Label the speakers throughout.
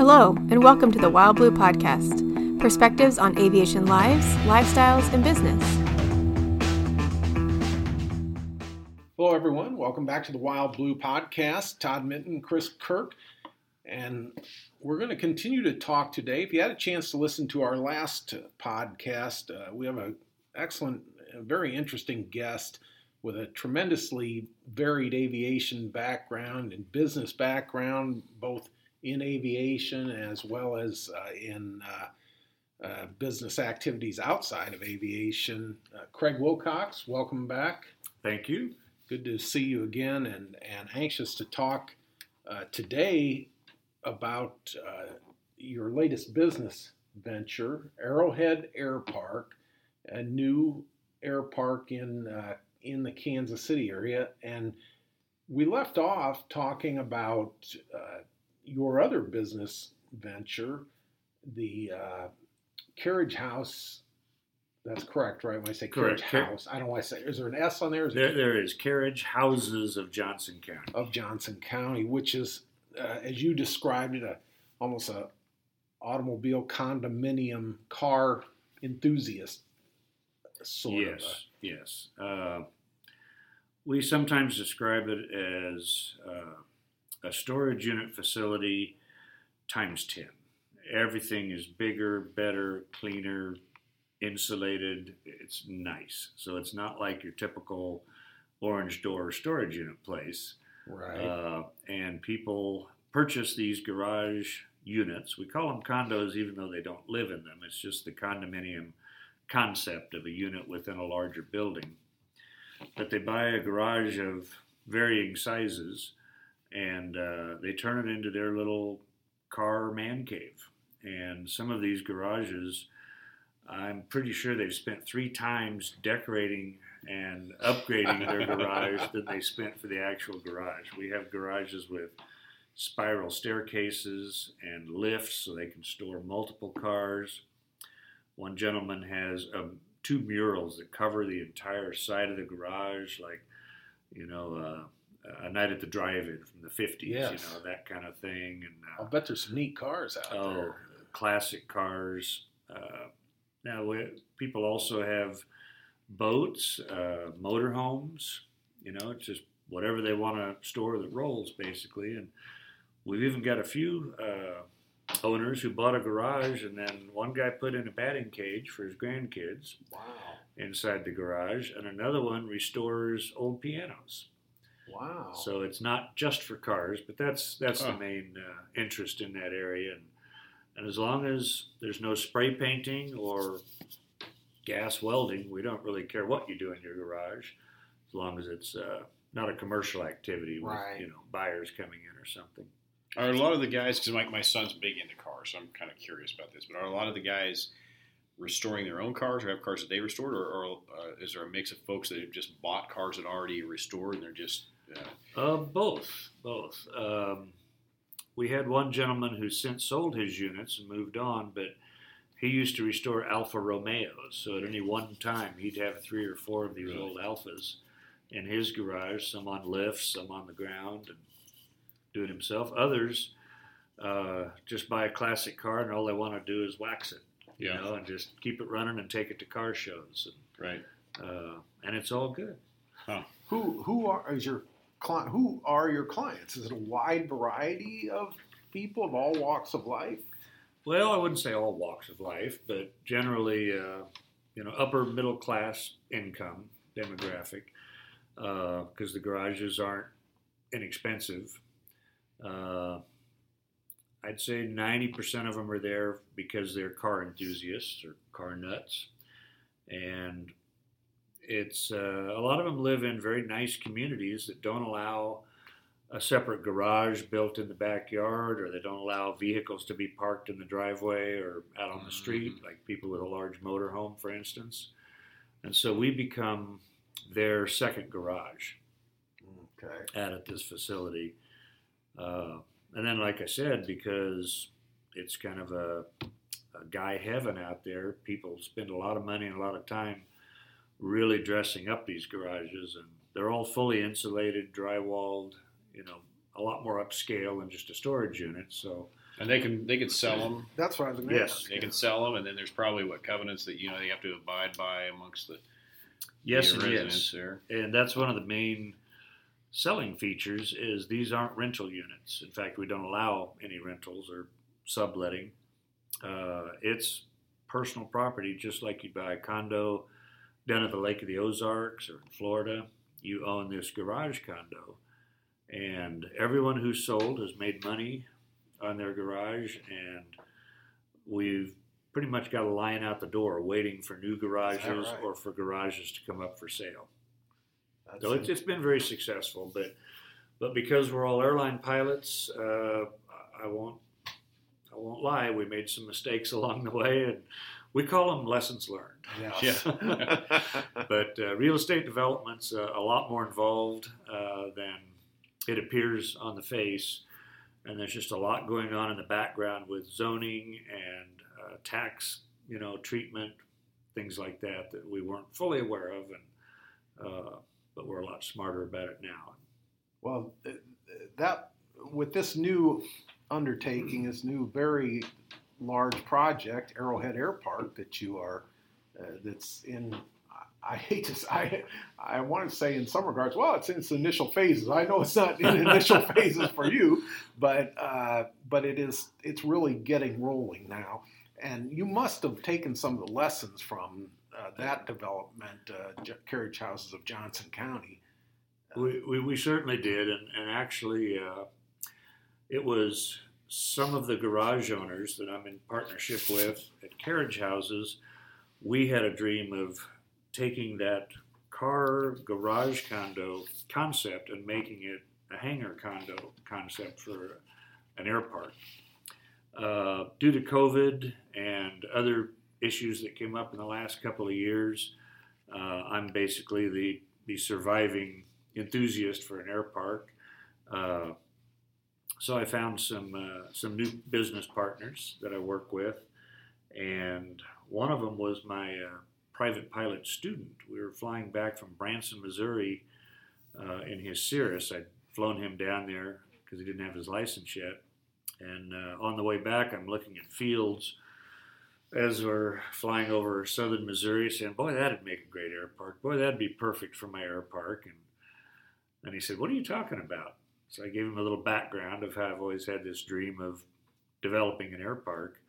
Speaker 1: Hello, and welcome to the Wild Blue Podcast perspectives on aviation lives, lifestyles, and business.
Speaker 2: Hello, everyone. Welcome back to the Wild Blue Podcast. Todd Minton, Chris Kirk, and we're going to continue to talk today. If you had a chance to listen to our last podcast, uh, we have an excellent, very interesting guest with a tremendously varied aviation background and business background, both in aviation as well as uh, in uh, uh, business activities outside of aviation. Uh, Craig Wilcox, welcome back.
Speaker 3: Thank you.
Speaker 2: Good to see you again, and, and anxious to talk uh, today about uh, your latest business venture, Arrowhead Air Park, a new air park in in the Kansas City area, and we left off talking about uh, your other business venture, the uh, carriage house. That's correct, right? When I say carriage
Speaker 3: correct.
Speaker 2: house, I don't want to say. Is there an S on there? Is
Speaker 3: there, there is carriage houses of Johnson County.
Speaker 2: Of Johnson County, which is, uh, as you described it, a almost a automobile condominium car enthusiast sort
Speaker 3: yes,
Speaker 2: of. A,
Speaker 3: yes. Uh, we sometimes describe it as uh, a storage unit facility times 10. Everything is bigger, better, cleaner, insulated. It's nice. So it's not like your typical orange door storage unit place.
Speaker 2: Right.
Speaker 3: Uh, and people purchase these garage units. We call them condos even though they don't live in them. It's just the condominium concept of a unit within a larger building. But they buy a garage of varying sizes and uh, they turn it into their little car man cave. And some of these garages, I'm pretty sure they've spent three times decorating and upgrading their garage than they spent for the actual garage. We have garages with spiral staircases and lifts so they can store multiple cars. One gentleman has a, um, two murals that cover the entire side of the garage, like you know, uh, a night at the drive-in from the '50s,
Speaker 2: yes.
Speaker 3: you know, that kind of thing. And
Speaker 2: uh, I'll bet there's some neat cars out
Speaker 3: oh,
Speaker 2: there.
Speaker 3: classic cars. Uh, now, we, people also have boats, uh, motorhomes. You know, it's just whatever they want to store that rolls, basically. And we've even got a few uh, owners who bought a garage, and then one guy put in a batting cage for his grandkids.
Speaker 2: Wow.
Speaker 3: Inside the garage, and another one restores old pianos.
Speaker 2: Wow.
Speaker 3: So it's not just for cars, but that's that's the main uh, interest in that area, and and as long as there's no spray painting or gas welding, we don't really care what you do in your garage, as long as it's uh, not a commercial activity with
Speaker 2: right.
Speaker 3: you know buyers coming in or something.
Speaker 4: Are a lot of the guys, because my, my son's big into cars, so I'm kind of curious about this, but are a lot of the guys restoring their own cars or have cars that they restored, or, or uh, is there a mix of folks that have just bought cars that are already restored and they're just.
Speaker 3: Uh... Uh, both. Both. Um, we had one gentleman who since sold his units and moved on, but he used to restore Alfa Romeos. So at any one time, he'd have three or four of these really? old Alfas in his garage, some on lifts, some on the ground. And do it himself. Others uh, just buy a classic car and all they want to do is wax it, you
Speaker 4: yeah.
Speaker 3: know, and just keep it running and take it to car shows.
Speaker 4: And, right.
Speaker 3: Uh, and it's all good.
Speaker 4: Huh.
Speaker 2: Who who are is your client? Who are your clients? Is it a wide variety of people of all walks of life?
Speaker 3: Well, I wouldn't say all walks of life, but generally, uh, you know, upper middle class income demographic, because uh, the garages aren't inexpensive uh, I'd say 90% of them are there because they're car enthusiasts or car nuts. And it's uh, a lot of them live in very nice communities that don't allow a separate garage built in the backyard or they don't allow vehicles to be parked in the driveway or out on the street, mm-hmm. like people with a large motorhome, for instance. And so we become their second garage
Speaker 2: okay.
Speaker 3: out at this facility. Uh, and then, like I said, because it's kind of a, a, guy heaven out there, people spend a lot of money and a lot of time really dressing up these garages, and they're all fully insulated, drywalled, you know, a lot more upscale than just a storage unit. So
Speaker 4: And they can they can sell them.
Speaker 2: That's what I was going to
Speaker 3: Yes.
Speaker 2: ask.
Speaker 4: They can sell them, and then there's probably what covenants that you know they have to abide by amongst the
Speaker 3: Yes,
Speaker 4: the
Speaker 3: and
Speaker 4: residents
Speaker 3: yes.
Speaker 4: there.
Speaker 3: And that's one of the main selling features is these aren't rental units. In fact, we don't allow any rentals or subletting. Uh, it's personal property, just like you buy a condo down at the Lake of the Ozarks or in Florida. You own this garage condo, and everyone who's sold has made money on their garage, and we've pretty much got a line out the door waiting for new garages
Speaker 2: right?
Speaker 3: or for garages to come up for sale.
Speaker 2: That's
Speaker 3: So it's, it's been very successful, but but because we're all airline pilots, uh, I won't I won't lie. We made some mistakes along the way, and we call them lessons learned.
Speaker 2: yes.
Speaker 3: But uh, real estate development's uh, a lot more involved uh, than it appears on the face, and there's just a lot going on in the background with zoning and uh, tax, you know, treatment, things like that that we weren't fully aware of, and uh, but we're a lot smarter about it now.
Speaker 2: Well, that with this new undertaking, this new very large project, Arrowhead Air Park, that you are, uh, that's in. I hate to. I I want to say in some regards, well, it's in its initial phases. I know it's not in initial phases for you, but uh, but it is. It's really getting rolling now, and you must have taken some of the lessons from uh, that development, uh, J- carriage houses of Johnson County.
Speaker 3: We, we, we certainly did, and, and actually, uh, it was some of the garage owners that I'm in partnership with at carriage houses. We had a dream of taking that car garage condo concept and making it a hangar condo concept for an air park. Uh, due to COVID and other issues that came up in the last couple of years, uh, I'm basically the, the surviving enthusiast for an air park. Uh, so I found some uh, some new business partners that I work with, and one of them was my uh, private pilot student. We were flying back from Branson, Missouri, uh, in his Cirrus. I'd flown him down there because he didn't have his license yet, and uh, on the way back, I'm looking at fields as we're flying over southern Missouri, saying, "Boy, that'd make a great air park. Boy, that'd be perfect for my air park." And and he said, What are you talking about? So I gave him a little background of how I've always had this dream of developing an air park.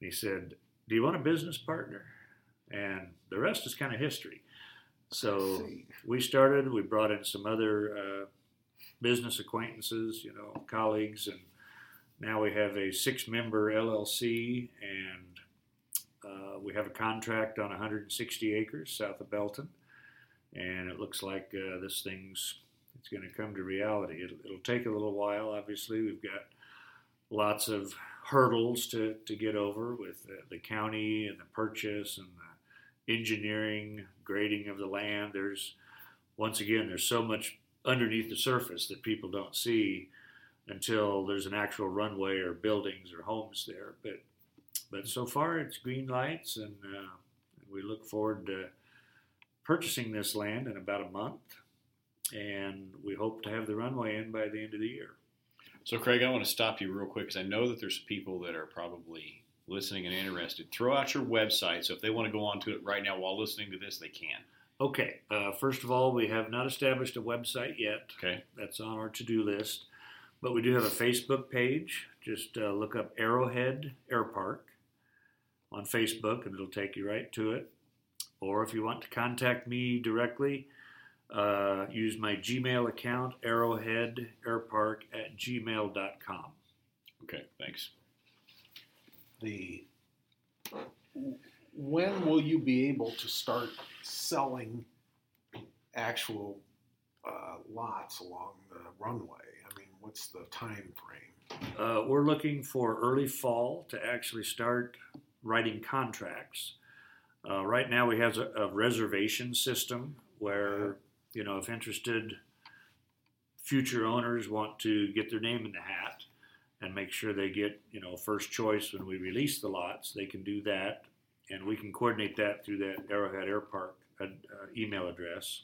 Speaker 3: And he said, Do you want a business partner? And the rest is kind of history. So we started, we brought in some other uh, business acquaintances, you know, colleagues, and now we have a six member LLC and uh, we have a contract on 160 acres south of Belton and it looks like uh, this thing's it's going to come to reality. It'll, it'll take a little while. Obviously, we've got lots of hurdles to, to get over with the, the county and the purchase and the engineering, grading of the land. There's once again, there's so much underneath the surface that people don't see until there's an actual runway or buildings or homes there. But but so far, it's green lights, and uh, we look forward to purchasing this land in about a month, and we hope to have the runway in by the end of the year.
Speaker 4: So, Craig, I want to stop you real quick because I know that there's people that are probably listening and interested. Throw out your website so if they want to go onto it right now while listening to this, they can.
Speaker 3: Okay, uh, first of all, we have not established a website yet.
Speaker 4: Okay.
Speaker 3: That's on our to do list. But we do have a Facebook page. Just uh, look up Arrowhead Air Park on Facebook and it'll take you right to it. Or if you want to contact me directly, uh, use my Gmail account, arrowheadairpark at gmail.com.
Speaker 4: Okay. Thanks.
Speaker 2: the when will you be able to start selling actual uh, lots along the runway? I mean, what's the time frame?
Speaker 3: Uh, we're looking for early fall to actually start writing contracts. Uh, right now, we have a, a reservation system where, you know, if interested future owners want to get their name in the hat and make sure they get, you know, first choice when we release the lots, they can do that. And we can coordinate that through that Arrowhead Air Park uh, uh, email address.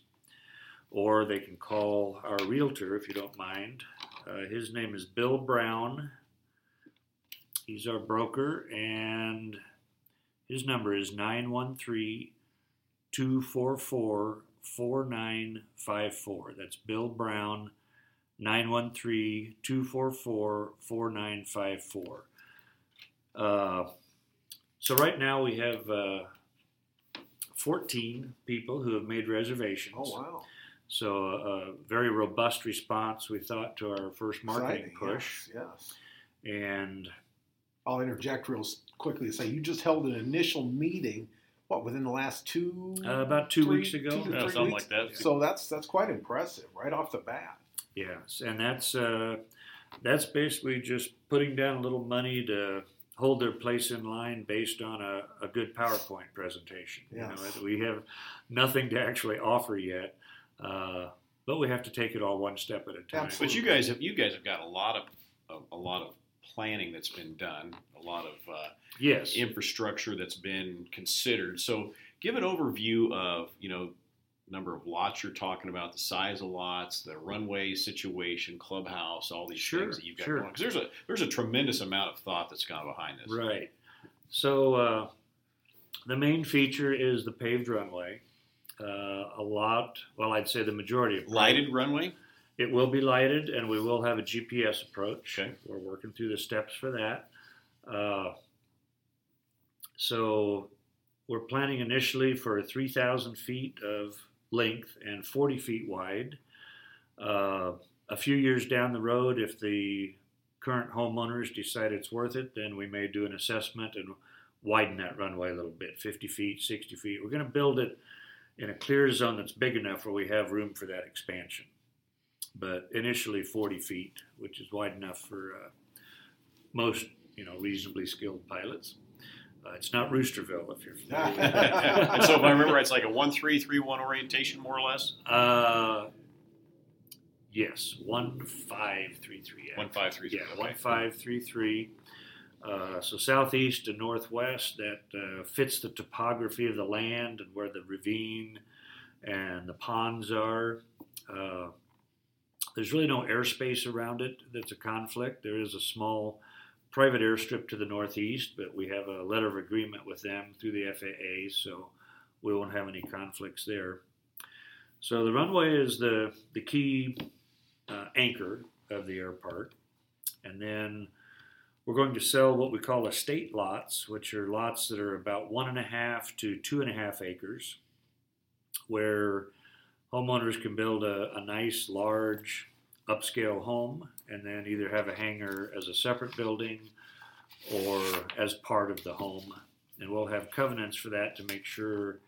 Speaker 3: Or they can call our realtor if you don't mind. Uh, his name is Bill Brown, He's our broker, and his number is 913 244 4954. That's Bill Brown, 913 244 4954. Uh, so, right now we have uh, 14 people who have made reservations.
Speaker 2: Oh wow!
Speaker 3: So, a, a very robust response, we thought, to our first marketing
Speaker 2: Exciting,
Speaker 3: push.
Speaker 2: Yes, yes.
Speaker 3: And
Speaker 2: I'll interject real quickly and say you just held an initial meeting. What within the last two?
Speaker 3: Uh, about two
Speaker 2: three-
Speaker 3: weeks ago.
Speaker 2: two
Speaker 4: Yeah, something
Speaker 2: weeks?
Speaker 4: like that.
Speaker 2: So that's that's quite impressive right off the bat.
Speaker 3: Yes, and that's uh, that's basically just putting down a little money to hold their place in line based on a, a good PowerPoint presentation. You know, we have nothing to actually offer yet, uh, but we have to take it all one step at a time.
Speaker 2: Absolutely.
Speaker 4: But you guys have you guys have got a lot of a, a lot of planning that's been done, a lot of uh,
Speaker 3: Yes.
Speaker 4: infrastructure that's been considered. So give an overview of you know number of lots you're talking about, the size of lots, the runway situation, clubhouse, all these
Speaker 3: Sure,
Speaker 4: things that you've got
Speaker 3: sure.
Speaker 4: going. Because there's a there's a tremendous amount of thought that's gone behind this.
Speaker 3: Right. So uh, the main feature is the paved runway. Uh, a lot, well, I'd say the majority of
Speaker 4: Lighted runway.
Speaker 3: It will be lighted, and we will have a GPS approach.
Speaker 4: Okay.
Speaker 3: We're working through the steps for that. Uh, so we're planning initially for 3,000 feet of length and 40 feet wide. Uh, a few years down the road, if the current homeowners decide it's worth it, then we may do an assessment and widen that runway a little bit 50 feet, 60 feet. We're going to build it in a clear zone that's big enough where we have room for that expansion but initially 40 feet, which is wide enough for uh, most, you know, reasonably skilled pilots. Uh, it's not Roosterville, if you're familiar.
Speaker 4: and so if I remember, it's like a one three three one orientation, more or less.
Speaker 3: uh, yes, one five three three.
Speaker 4: One five three three.
Speaker 3: Yeah,
Speaker 4: okay.
Speaker 3: one five three three. Uh, so southeast and northwest, that uh, fits the topography of the land and where the ravine and the ponds are. Uh, there's really no airspace around it that's a conflict. There is a small private airstrip to the northeast, but we have a letter of agreement with them through the FAA, so we won't have any conflicts there. So the runway is the the key uh, anchor of the air park, and then we're going to sell what we call estate lots, which are lots that are about one and a half to two and a half acres, where homeowners can build a, a nice, large, upscale home and then either have a hangar as a separate building or as part of the home. And we'll have covenants for that to make sure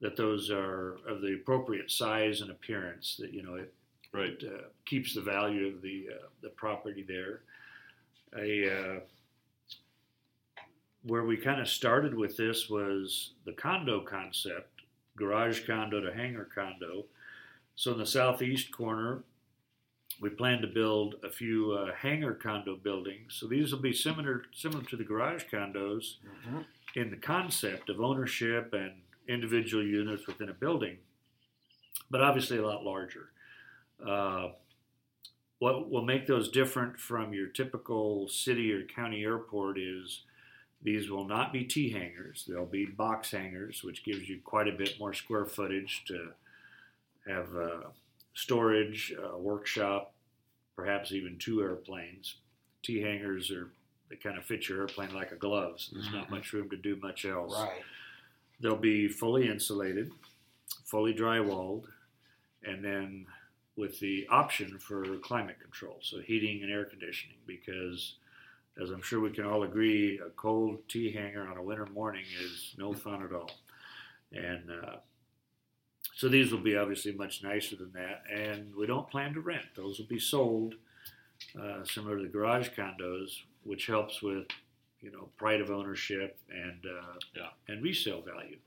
Speaker 3: that those are of the appropriate size and appearance, that, you know, it
Speaker 4: Right.
Speaker 3: it, uh, keeps the value of the uh, the property there. A uh, where we kind of started with this was the condo concept, garage condo to hangar condo. So in the southeast corner, we plan to build a few uh, hangar condo buildings. So these will be similar similar to the garage condos
Speaker 2: Mhm.
Speaker 3: in the concept of ownership and individual units within a building, but obviously a lot larger. Uh, what will make those different from your typical city or county airport is these will not be T hangars. They'll be box hangars, which gives you quite a bit more square footage to have uh, storage, uh, workshop, perhaps even two airplanes. T hangars are they kind of fit your airplane like a glove. So there's not
Speaker 4: Mhm.
Speaker 3: much room to do much else.
Speaker 2: Right.
Speaker 3: They'll be fully insulated, fully drywalled, and then with the option for climate control, so heating and air conditioning, because as I'm sure we can all agree, a cold T hangar on a winter morning is no fun at all. And uh, so these will be obviously much nicer than that, and we don't plan to rent. Those will be sold, uh, similar to the garage condos, which helps with you know pride of ownership and uh,
Speaker 4: Yeah.
Speaker 3: and resale value.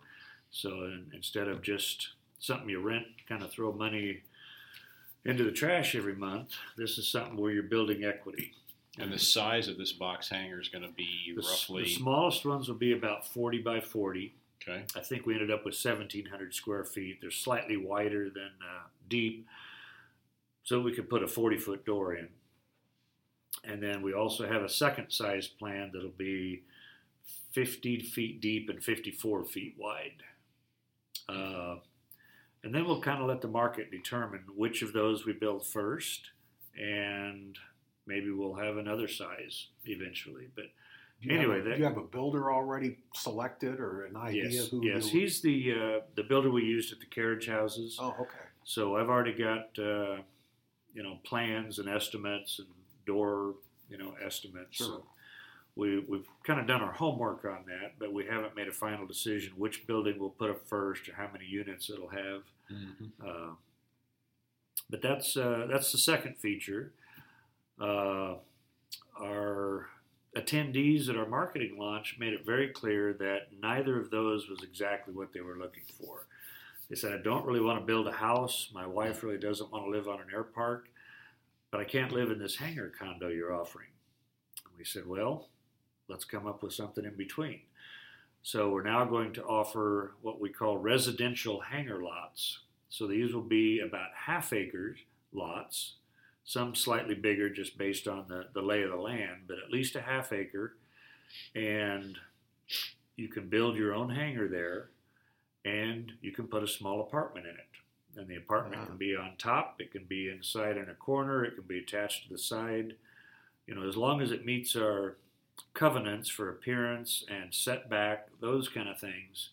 Speaker 3: So in, instead of just something you rent, kind of throw money into the trash every month, this is something where you're building equity.
Speaker 4: And the size of this box hangar is going to be
Speaker 3: The,
Speaker 4: roughly
Speaker 3: the smallest ones will be about 40 by 40.
Speaker 4: Okay.
Speaker 3: I think we ended up with 1,700 square feet. They're slightly wider than uh, deep, so we could put a 40 foot door in. and then we also have a second size plan that'll be 50 feet deep and 54 feet wide. Uh, and then we'll kind of let the market determine which of those we build first, and maybe we'll have another size eventually. But
Speaker 2: Do you
Speaker 3: Anyway,
Speaker 2: have
Speaker 3: that-
Speaker 2: do you have a builder already selected or an idea
Speaker 3: yes,
Speaker 2: who?
Speaker 3: yes,
Speaker 2: you'll-
Speaker 3: he's the uh, the builder we used at the carriage houses.
Speaker 2: Oh, okay.
Speaker 3: So I've already got uh, you know plans and estimates and door you know estimates.
Speaker 2: Sure.
Speaker 3: So we we've kind of done our homework on that, but we haven't made a final decision which building we'll put up first or how many units it'll have. Uh, but that's uh, that's the second feature. Uh, our attendees at our marketing launch made it very clear that neither of those was exactly what they were looking for. They said, "I don't really want to build a house. My wife really doesn't want to live on an air park, but I can't live in this hangar condo you're offering." And we said, "Well, let's come up with something in between." So we're now going to offer what we call residential hangar lots. So these will be about half acre lots, some slightly bigger just based on the, the lay of the land, but at least a half acre. And you can build your own hangar there and you can put a small apartment in it. And the apartment
Speaker 2: Wow.
Speaker 3: can be on top, it can be inside in a corner, it can be attached to the side. You know, as long as it meets our covenants for appearance and setback, those kind of things,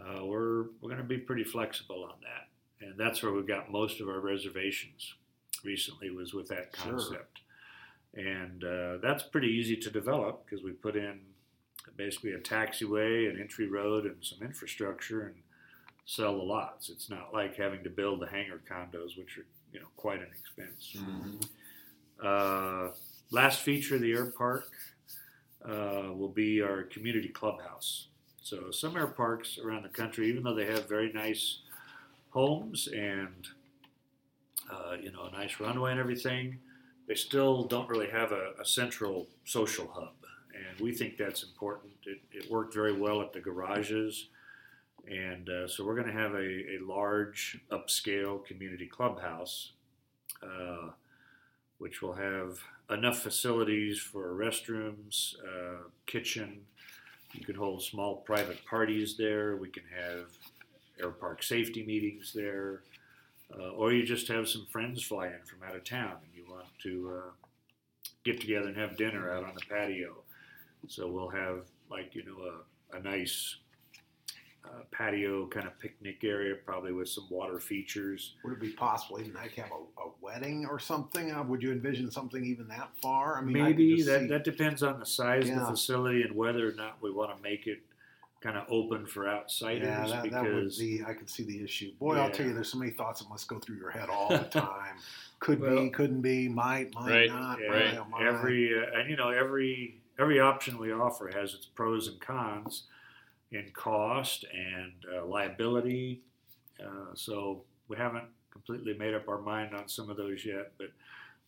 Speaker 3: uh, we're we're going to be pretty flexible on that, and that's where we've got most of our reservations recently was with that
Speaker 2: Sure.
Speaker 3: concept, and uh, that's pretty easy to develop because we put in basically a taxiway, an entry road, and some infrastructure, and sell the lots. It's not like having to build the hangar condos, which are you know quite an expense. Uh, last feature of the air park uh, will be our community clubhouse. So some air parks around the country, even though they have very nice homes and uh, you know a nice runway and everything, they still don't really have a, a central social hub. And we think that's important. It, it worked very well at the garages. And uh, so we're going to have a, a large upscale community clubhouse, uh, which will have enough facilities for restrooms, uh, kitchen. You can hold small private parties there. We can have air park safety meetings there. Uh, or you just have some friends fly in from out of town and you want to uh, get together and have dinner out on the patio. So we'll have, like, you know, a, a nice uh, patio kind of picnic area, probably with some water features.
Speaker 2: Would it be possible even like have a, a wedding or something? Uh, would you envision something even that far? I mean,
Speaker 3: Maybe
Speaker 2: just
Speaker 3: that,
Speaker 2: see-
Speaker 3: that depends on the size of the facility and whether or not we want to make it kind of open for outsiders.
Speaker 2: Yeah, that, that would
Speaker 3: because
Speaker 2: be. I could see the issue. Boy, I'll tell you, there's so many thoughts that must go through your head all the time. Could
Speaker 3: Well-
Speaker 2: be, couldn't be, might, might
Speaker 4: Right,
Speaker 2: not.
Speaker 3: yeah,
Speaker 4: right.
Speaker 2: might.
Speaker 3: every uh, and you know every every option we offer has its pros and cons in cost and uh, liability. Uh, so we haven't completely made up our mind on some of those yet, but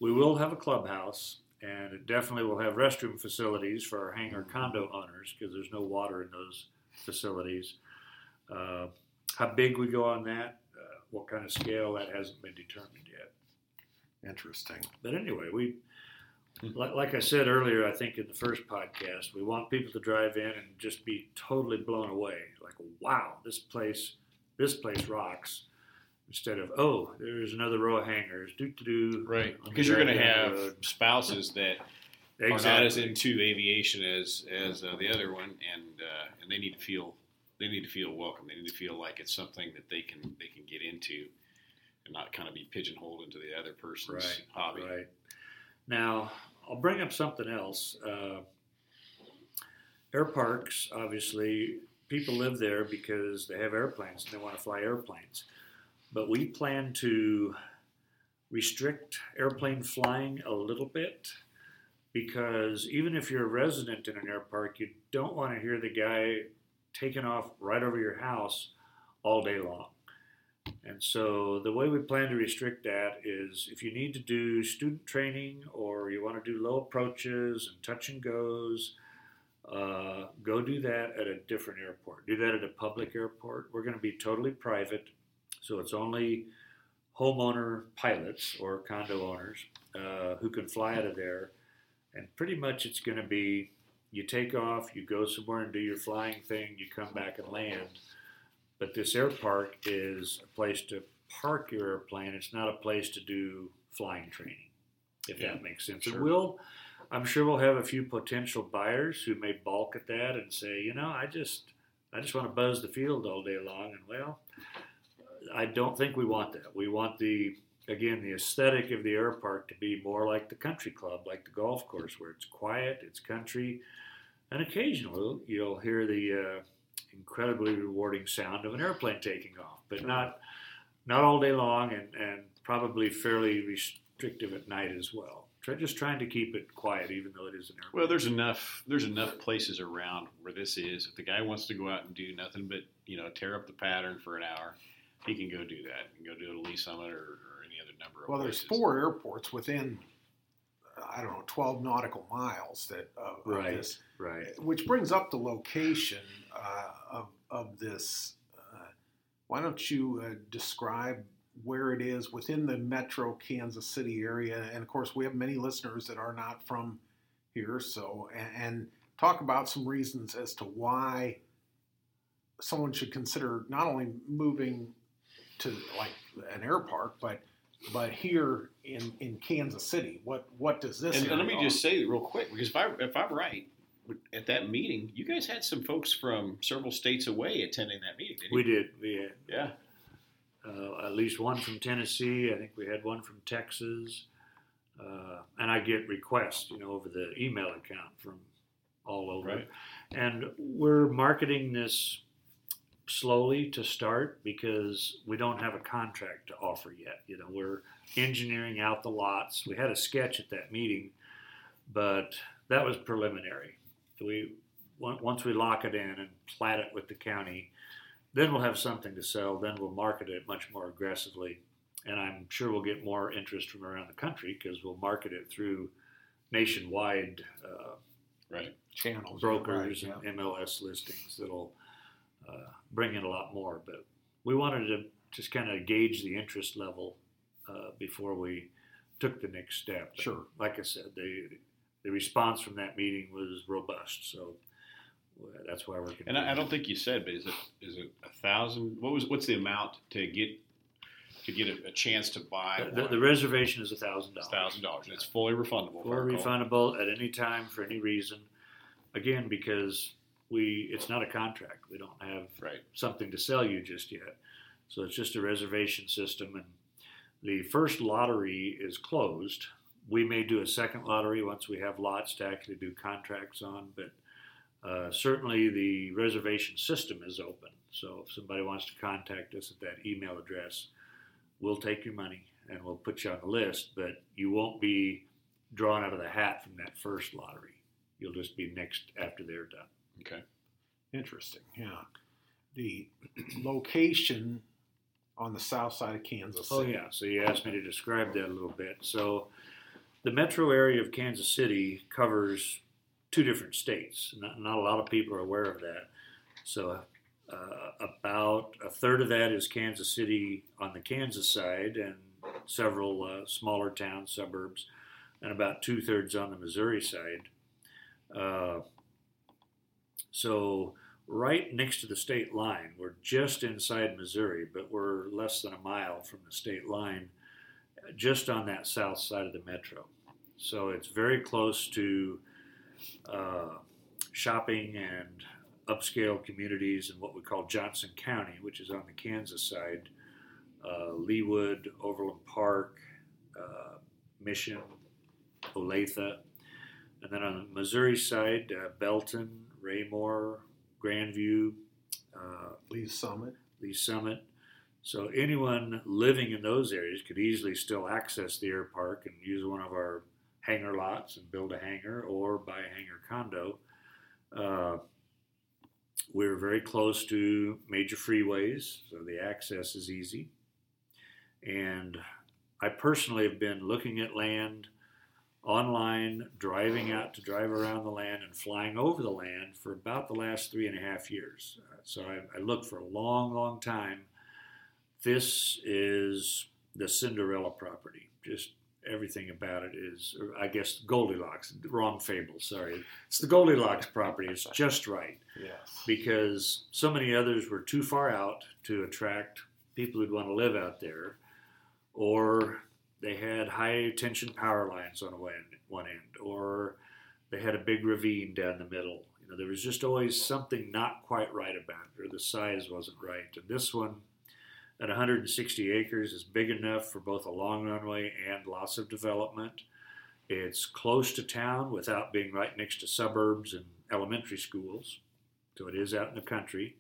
Speaker 3: we will have a clubhouse. And it definitely will have restroom facilities for our hangar condo owners because there's no water in those facilities. Uh, how big we go on that, uh, what kind of scale, that hasn't been determined yet.
Speaker 2: Interesting.
Speaker 3: But anyway, we, like, like I said earlier, I think in the first podcast, we want people to drive in and just be totally blown away. Like, wow, this place, this place rocks. Instead of, oh, there's another row of hangars. Do do do.
Speaker 4: Right, because you're going to have spouses that are not as into aviation as as uh, the other one, and uh, and they need to feel they need to feel welcome. They need to feel like it's something that they can they can get into, and not kind of be pigeonholed into the other person's
Speaker 3: Right,
Speaker 4: hobby.
Speaker 3: Right. Now, I'll bring up something else. Uh, air parks, obviously, people live there because they have airplanes and they want to fly airplanes. But we plan to restrict airplane flying a little bit because even if you're a resident in an air park, you don't want to hear the guy taking off right over your house all day long. And so the way we plan to restrict that is if you need to do student training or you want to do low approaches and touch and goes, uh, go do that at a different airport. Do that at a public airport. We're going to be totally private, so it's only homeowner pilots or condo owners uh, who can fly out of there And pretty much it's going to be you take off, you go somewhere and do your flying thing, you come back and land. But this air park is a place to park your airplane. It's not a place to do flying training, if
Speaker 4: Yeah,
Speaker 3: that makes sense.
Speaker 4: sure.
Speaker 3: It will. I'm sure we'll have a few potential buyers who may balk at that and say, you know, I just, I just want to buzz the field all day long. And well, I don't think we want that. We want the, again, the aesthetic of the air park to be more like the country club, like the golf course, where it's quiet, it's country, and occasionally you'll hear the uh, incredibly rewarding sound of an airplane taking off, but not not all day long, and, and probably fairly restrictive at night as well. Try, just trying to keep it quiet, even though it is an airplane.
Speaker 4: Well, there's enough there's enough places around where this is. If the guy wants to go out and do nothing but you know tear up the pattern for an hour, he can go do that. He can go do it at Lee Summit or, or any other number of
Speaker 2: Well, there's
Speaker 4: places.
Speaker 2: four airports within, I don't know, 12 nautical miles that of, of
Speaker 3: Right.
Speaker 2: this,
Speaker 3: right.
Speaker 2: which brings up the location uh, of, of this. Uh, why don't you uh, describe where it is within the metro Kansas City area? And of course, we have many listeners that are not from here, so and, and talk about some reasons as to why someone should consider not only moving to like an air park, but but here in, in Kansas City, what what does this?
Speaker 4: And, and let me
Speaker 2: area
Speaker 4: just say real quick, because if I if I'm right, at that meeting, you guys had some folks from several states away attending that meeting. Didn't
Speaker 3: We
Speaker 4: you?
Speaker 3: did. We had
Speaker 4: Yeah.
Speaker 3: uh, at least one from Tennessee. I think we had one from Texas. Uh, and I get requests, you know, over the email account from all over.
Speaker 4: Right.
Speaker 3: And we're marketing this slowly to start because we don't have a contract to offer yet. You know, we're engineering out the lots. We had a sketch at that meeting, but that was preliminary. We once we lock it in and plat it with the county, then we'll have something to sell. Then we'll market it much more aggressively, and I'm sure we'll get more interest from around the country because we'll market it through nationwide uh,
Speaker 4: Right.
Speaker 2: channels,
Speaker 3: brokers
Speaker 2: right,
Speaker 3: and MLS listings that'll uh, bring in a lot more. But we wanted to just kind of gauge the interest level uh, before we took the next step. And
Speaker 2: Sure.
Speaker 3: like I said, the the response from that meeting was robust. So that's why we're.
Speaker 4: And I, I don't think you said, but is it is it a thousand? What was what's the amount to get to get a, a chance to buy?
Speaker 3: The, the, reservation is a thousand dollars.
Speaker 4: thousand dollars, and it's fully refundable.
Speaker 3: Fully refundable at any time for any reason. Again, because we it's not a contract. We don't have
Speaker 4: Right.
Speaker 3: something to sell you just yet. So it's just a reservation system, and the first lottery is closed. We may do a second lottery once we have lots to actually do contracts on, but uh, certainly the reservation system is open. So if somebody wants to contact us at that email address, we'll take your money and we'll put you on the list, but you won't be drawn out of the hat from that first lottery. You'll just be next after they're done.
Speaker 4: Okay.
Speaker 2: Interesting. Yeah. The location on the south side of Kansas
Speaker 3: Oh yeah. So you asked me to describe that a little bit. So the metro area of Kansas City covers two different states. Not, not a lot of people are aware of that. So uh, about a third of that is Kansas City on the Kansas side, and several uh, smaller towns, suburbs, and about two thirds on the Missouri side. Uh, so right next to the state line. We're just inside Missouri, but we're less than a mile from the state line, just on that south side of the metro. So it's very close to uh, shopping and upscale communities in what we call Johnson County, which is on the Kansas side, uh, Leawood, Overland Park, uh, Mission, Olathe. And then on the Missouri side, uh, Belton, Raymore, Grandview, uh,
Speaker 2: Lee's Summit.
Speaker 3: Lee Summit. So anyone living in those areas could easily still access the air park and use one of our hangar lots and build a hangar or buy a hangar condo. Uh, we're very close to major freeways, so the access is easy. And I personally have been looking at land online, driving out to drive around the land, and flying over the land for about the last three and a half years. Uh, so I, I looked for a long, long time. This is the Cinderella property. Just everything about it is, I guess Goldilocks, wrong fable, sorry. It's the Goldilocks property. It's just right
Speaker 2: Yes.
Speaker 3: because so many others were too far out to attract people who'd want to live out there, or they had high tension power lines on one end, or they had a big ravine down the middle. You know, there was just always something not quite right about it, or the size wasn't right. And this one, at 160 acres, is big enough for both a long runway and lots of development. It's close to town without being right next to suburbs and elementary schools. So it is out in the country,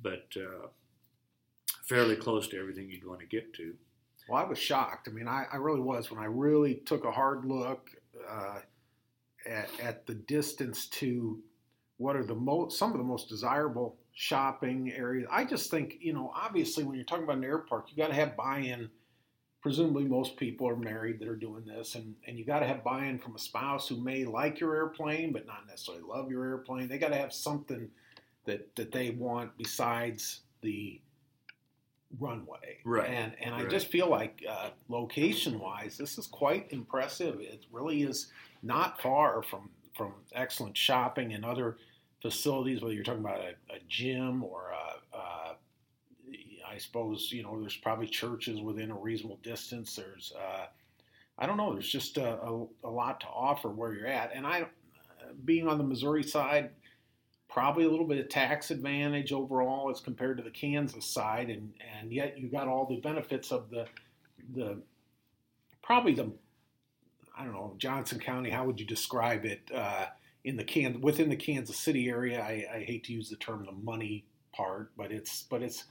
Speaker 3: but uh, fairly close to everything you'd want to get to.
Speaker 2: Well, I was shocked. I mean, I, I really was when I really took a hard look uh, at, at the distance to what are the most some of the most desirable shopping areas. I just think you know, obviously, when you're talking about an air park, you got to have buy-in. Presumably, most people are married that are doing this, and, and you got to have buy-in from a spouse who may like your airplane but not necessarily love your airplane. They got to have something that that they want besides the runway.
Speaker 3: Right,
Speaker 2: And and I
Speaker 3: right.
Speaker 2: just feel like uh, location wise, this is quite impressive. It really is not far from from excellent shopping and other facilities. Whether you're talking about a, a gym or a, a, I suppose you know there's probably churches within a reasonable distance. There's uh, I don't know. There's just a, a, a lot to offer where you're at, and I being on the Missouri side probably a little bit of tax advantage overall as compared to the Kansas side, and and yet you got all the benefits of the the probably the I don't know Johnson County. How would you describe it uh, in the can within the Kansas City area? I, I hate to use the term the money part, but it's but it's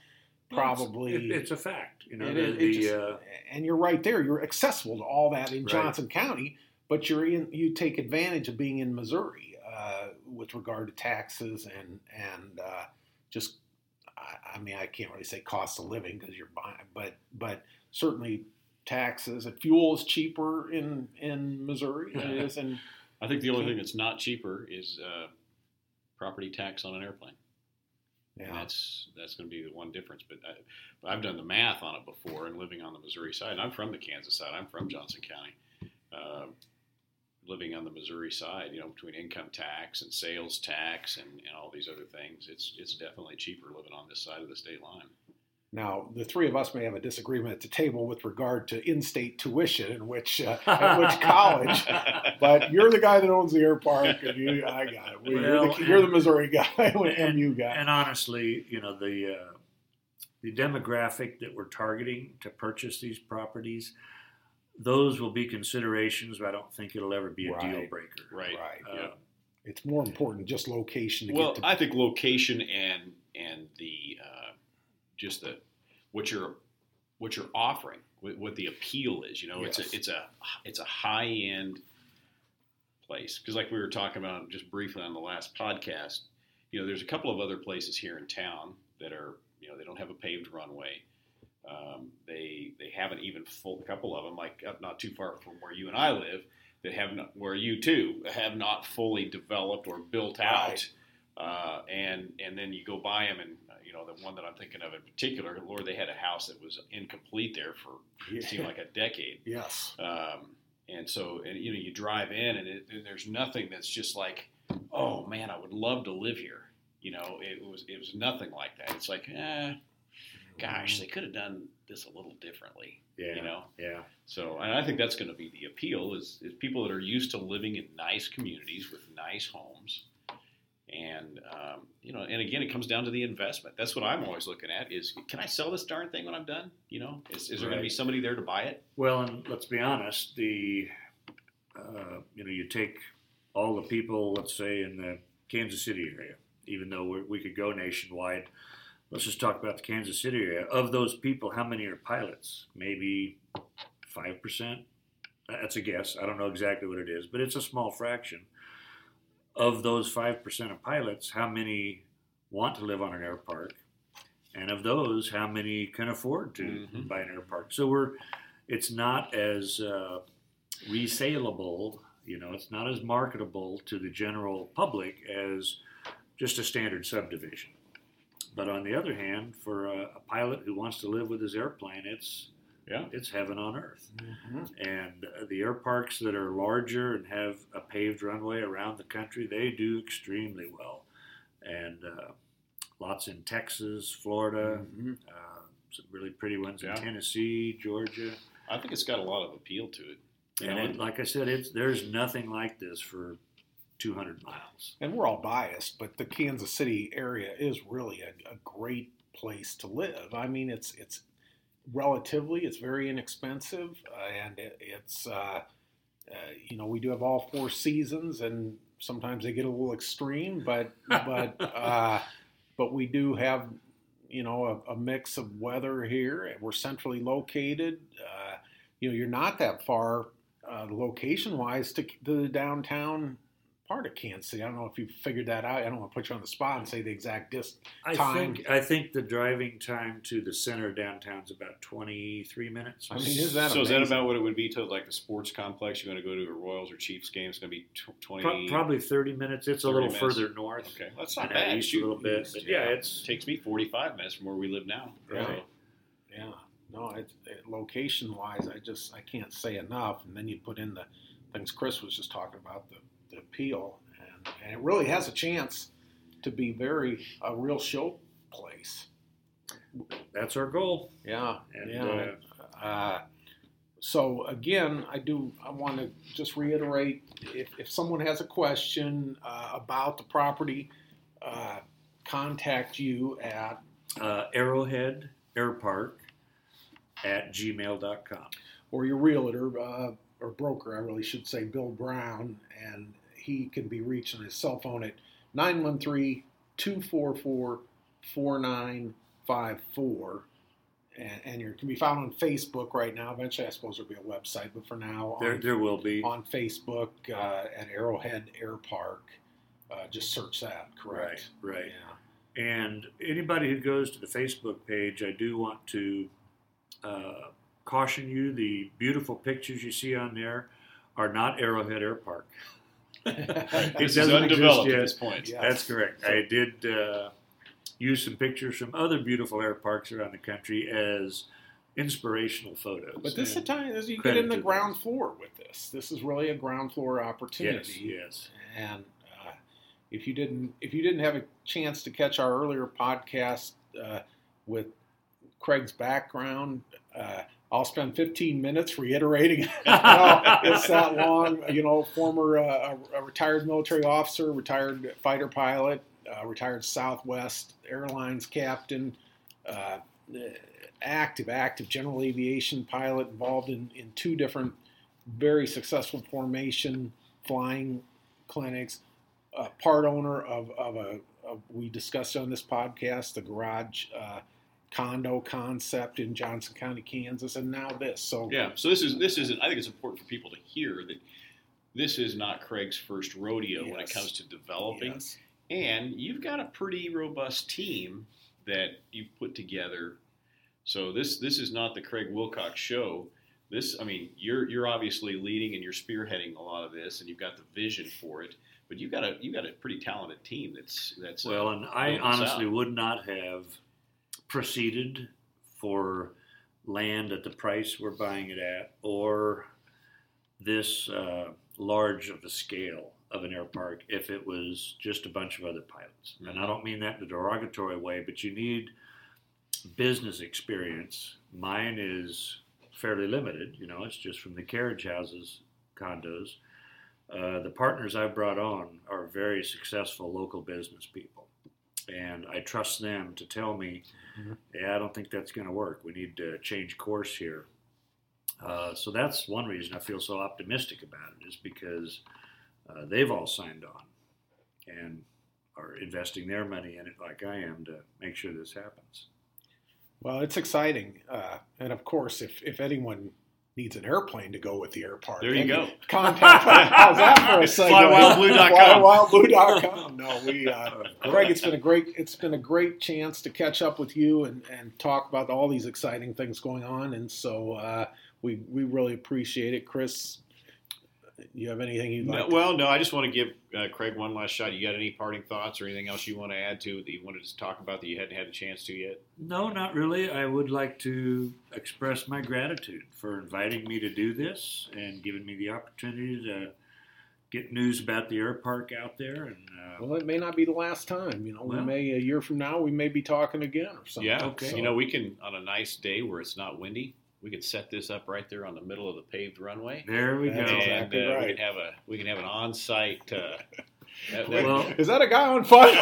Speaker 2: probably
Speaker 3: It- it's a fact. You know,
Speaker 2: it
Speaker 3: the,
Speaker 2: it
Speaker 3: the,
Speaker 2: just-
Speaker 3: uh,
Speaker 2: and you're right there. You're accessible to all that in
Speaker 3: Right.
Speaker 2: Johnson County, but you're in. You take advantage of being in Missouri uh, with regard to taxes and and uh, just. I, I mean, I can't really say cost of living because you're buying, but but certainly taxes and fuel is cheaper in in Missouri than it is in.
Speaker 4: I think the only thing that's not cheaper is uh, property tax on an airplane. And
Speaker 2: Yeah,
Speaker 4: that's that's going to be the one difference. But, I, but I've done the math on it before, and living on the Missouri side, and I'm from the Kansas side. I'm from Johnson County. Uh, living on the Missouri side, you know, between income tax and sales tax and, and all these other things, it's it's definitely cheaper living on this side of the state line.
Speaker 2: Now, the three of us may have a disagreement at the table with regard to in-state tuition and which uh, at which college. But you're the guy that owns the air park, and you, I got it. you're,
Speaker 3: Well,
Speaker 2: the, you're the Missouri guy, and you got.
Speaker 3: And honestly, you know, the uh, the demographic that we're targeting to purchase these properties, those will be considerations. But I don't think it'll ever be a deal breaker.
Speaker 4: Right.
Speaker 2: Right.
Speaker 3: Uh,
Speaker 4: Yeah.
Speaker 2: It's more important just location to
Speaker 4: Well,
Speaker 2: get to.
Speaker 4: I think location and and the uh, just the what you're what you're offering, what, what the appeal is. You know,
Speaker 2: Yes.
Speaker 4: it's a it's a it's a high end place because, like we were talking about just briefly on the last podcast, you know, there's a couple of other places here in town that are you know they don't have a paved runway. Um, they they haven't even full a couple of them like up not too far from where you and I live that have not where you too have not fully developed or built out.
Speaker 2: Right.
Speaker 4: Uh, and and then you go by them, and uh, you know the one that I'm thinking of in particular, Lord, they had a house that was incomplete there for it seemed like a decade.
Speaker 2: yes.
Speaker 4: Um, and so, and you know, you drive in, and, it, and there's nothing that's just like, oh man, I would love to live here. You know, it was it was nothing like that. It's like, eh, gosh, they could have done this a little differently.
Speaker 3: yeah.
Speaker 4: You know,
Speaker 3: Yeah.
Speaker 4: so, and I think that's going to be the appeal is, is people that are used to living in nice communities with nice homes. And, um, you know, and again, it comes down to the investment. That's what I'm always looking at is, can I sell this darn thing when I'm done? You know, is, is there going to be somebody there to buy it?
Speaker 3: Well, and let's be honest, the uh, you know you take all the people, let's say in the Kansas City area, even though we could go nationwide. Let's just talk about the Kansas City area. Of those people, how many are pilots? Maybe five percent. That's a guess. I don't know exactly what it is, but it's a small fraction. Of those five percent of pilots, how many want to live on an air park? And of those, how many can afford to
Speaker 4: Mhm.
Speaker 3: buy an air park? So we're it's not as uh, resaleable, you know, it's not as marketable to the general public as just a standard subdivision. But on the other hand, for a, a pilot who wants to live with his airplane, it's
Speaker 4: Yeah.
Speaker 3: it's heaven on earth.
Speaker 2: Mhm.
Speaker 3: And uh, the air parks that are larger and have a paved runway around the country, they do extremely well. And uh, lots in Texas, Florida,
Speaker 2: Mhm.
Speaker 3: uh, some really pretty ones
Speaker 4: Yeah.
Speaker 3: in Tennessee, Georgia.
Speaker 4: I think it's got a lot of appeal to it. You
Speaker 3: And
Speaker 4: know,
Speaker 3: it, like I said, it's there's nothing like this for 200 miles.
Speaker 2: And we're all biased, but the Kansas City area is really a, a great place to live. I mean, it's it's relatively it's very inexpensive, uh, and it, it's uh, uh, you know we do have all four seasons, and sometimes they get a little extreme, but but uh, but we do have you know a, a mix of weather here. and We're centrally located. Uh, you know, you're not that far uh, location wise to, to the downtown part of Kansas City. I don't know if you figured that out. I don't want to put you on the spot and say the exact distance.
Speaker 3: I
Speaker 2: Time.
Speaker 3: think I think the driving time to the center of downtown is about 23 minutes.
Speaker 2: I mean, is that
Speaker 4: so is that about what it would be to like the sports complex? You're going to go to a Royals or Chiefs game. It's going to be twenty.
Speaker 3: Pro- probably 30 minutes. It's a little
Speaker 4: minutes.
Speaker 3: further north.
Speaker 4: Okay, that's not bad.
Speaker 3: east a little bit,
Speaker 4: east,
Speaker 3: but yeah, it's-
Speaker 4: takes me 45 minutes from where we live now.
Speaker 2: Right.
Speaker 4: So,
Speaker 2: Yeah, no, it's it, location wise, I just I can't say enough. And then you put in the things Chris was just talking about the, the appeal, and, and it really has a chance to be very a real show place.
Speaker 3: That's our goal.
Speaker 2: Yeah,
Speaker 3: And,
Speaker 2: yeah. Uh, so again, I do. I want to just reiterate: if, if someone has a question uh, about the property, uh, contact you at
Speaker 3: Uh, Arrowhead Air Park at gmail.com.
Speaker 2: or your realtor uh, or broker, I really should say, Bill Brown, and he can be reached on his cell phone at 913 244 4954. And you can be found on Facebook right now. Eventually, I suppose there'll be a website, but for now,
Speaker 3: There,
Speaker 2: on,
Speaker 3: there will be.
Speaker 2: on Facebook uh, at Arrowhead Air Park. Uh, just search that, correct?
Speaker 3: Right, right.
Speaker 2: Yeah.
Speaker 3: And anybody who goes to the Facebook page, I do want to uh, caution you the beautiful pictures you see on there are not Arrowhead Air Park.
Speaker 2: It
Speaker 4: this is undeveloped at this point.
Speaker 2: Yeah.
Speaker 3: That's correct. I did uh, use some pictures from other beautiful air parks around the country as inspirational photos.
Speaker 2: But this is a time as you get in the
Speaker 3: to
Speaker 2: ground floor with this. This is really a ground floor
Speaker 3: yes,
Speaker 2: opportunity.
Speaker 3: yes.
Speaker 2: And uh, if you didn't if you didn't have a chance to catch our earlier podcast uh, with Craig's background, uh, I'll spend 15 minutes reiterating. no, it's that long. You know, former uh, a retired military officer, retired fighter pilot, uh, retired Southwest Airlines captain, uh, active active general aviation pilot involved in, in two different very successful formation flying clinics, uh, part owner of, of a of, we discussed on this podcast the garage uh, condo concept in Johnson County, Kansas, and now this. So
Speaker 4: Yeah. So this is this is I think it's important for people to hear that this is not Craig's first rodeo when it comes to developing,
Speaker 2: yes.
Speaker 4: and you've got a pretty robust team that you've put together. So this this is not the Craig Wilcox show. This, I mean, you're you're obviously leading and you're spearheading a lot of this, and you've got the vision for it. But you've got a you have got a pretty talented team. That's that's uh,
Speaker 3: Well, and I honestly
Speaker 4: out.
Speaker 3: would not have proceeded for land at the price we're buying it at, or this uh, large of a scale of an air park if it was just a bunch of other pilots. And I don't mean that in a derogatory way, but you need business experience. Mine is fairly limited. You know, it's just from the carriage houses, condos. Uh, the partners I've brought on are very successful local business people, and I trust them to tell me,
Speaker 2: Mhm.
Speaker 3: "Yeah, I don't think that's going to work. We need to change course here." Uh, so that's one reason I feel so optimistic about it is because uh, they've all signed on and are investing their money in it like I am to make sure this happens.
Speaker 2: Well, it's exciting, uh, and of course, if if anyone needs an airplane to go with the air park,
Speaker 4: There you
Speaker 2: then
Speaker 4: go.
Speaker 2: Contact. How's that for a segue?
Speaker 4: FlyWildBlue.com.
Speaker 2: FlyWildBlue.com. No, we. Uh, Craig, it's been a great it's been a great chance to catch up with you and, and talk about all these exciting things going on, and so uh, we we really appreciate it, Chris. You have anything you'd like?
Speaker 4: No,
Speaker 2: to-
Speaker 4: well, no, I just want to give uh, Craig one last shot. You got any parting thoughts or anything else you want to add to that you wanted to talk about that you hadn't had a chance to yet?
Speaker 3: No, not really. I would like to express my gratitude for inviting me to do this and giving me the opportunity to get news about the air park out there. And uh,
Speaker 2: well, it may not be the last time. You know, we may a year from now we may be talking again or something.
Speaker 4: Yeah.
Speaker 3: Okay.
Speaker 4: You know, we can on a nice day where it's not windy, we could set this up right there on the middle of the paved runway.
Speaker 3: there we
Speaker 2: That's
Speaker 3: go.
Speaker 2: exactly
Speaker 4: and uh,
Speaker 2: right.
Speaker 4: we can have a we can have an on-site. Uh, that- that-
Speaker 3: Well,
Speaker 2: Is that a guy on fire?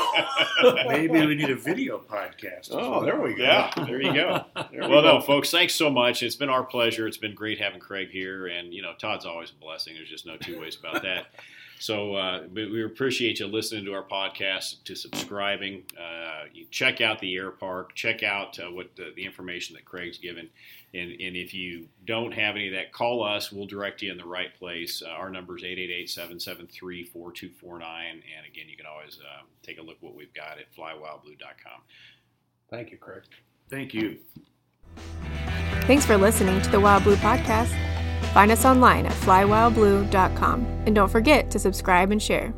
Speaker 3: maybe we need a video podcast.
Speaker 2: Oh,
Speaker 3: well.
Speaker 2: there we go.
Speaker 4: yeah, there you go.
Speaker 2: There we
Speaker 4: Well,
Speaker 2: go.
Speaker 4: no, folks, thanks so much. It's been our pleasure. It's been great having Craig here, and you know, Todd's always a blessing. There's just no two ways about that. So, uh, we appreciate you listening to our podcast, to subscribing. Uh, you check out the air park. Check out uh, what the, the information that Craig's given, and, and if you don't have any of that, call us. We'll direct you in the right place. Uh, our number is 888-773-4249, and again, you can always uh, take a look what we've got at flywildblue.com.
Speaker 2: Thank you, Craig.
Speaker 3: Thank you.
Speaker 1: Thanks for listening to the Wild Blue Podcast. Find us online at flywildblue.com and don't forget to subscribe and share.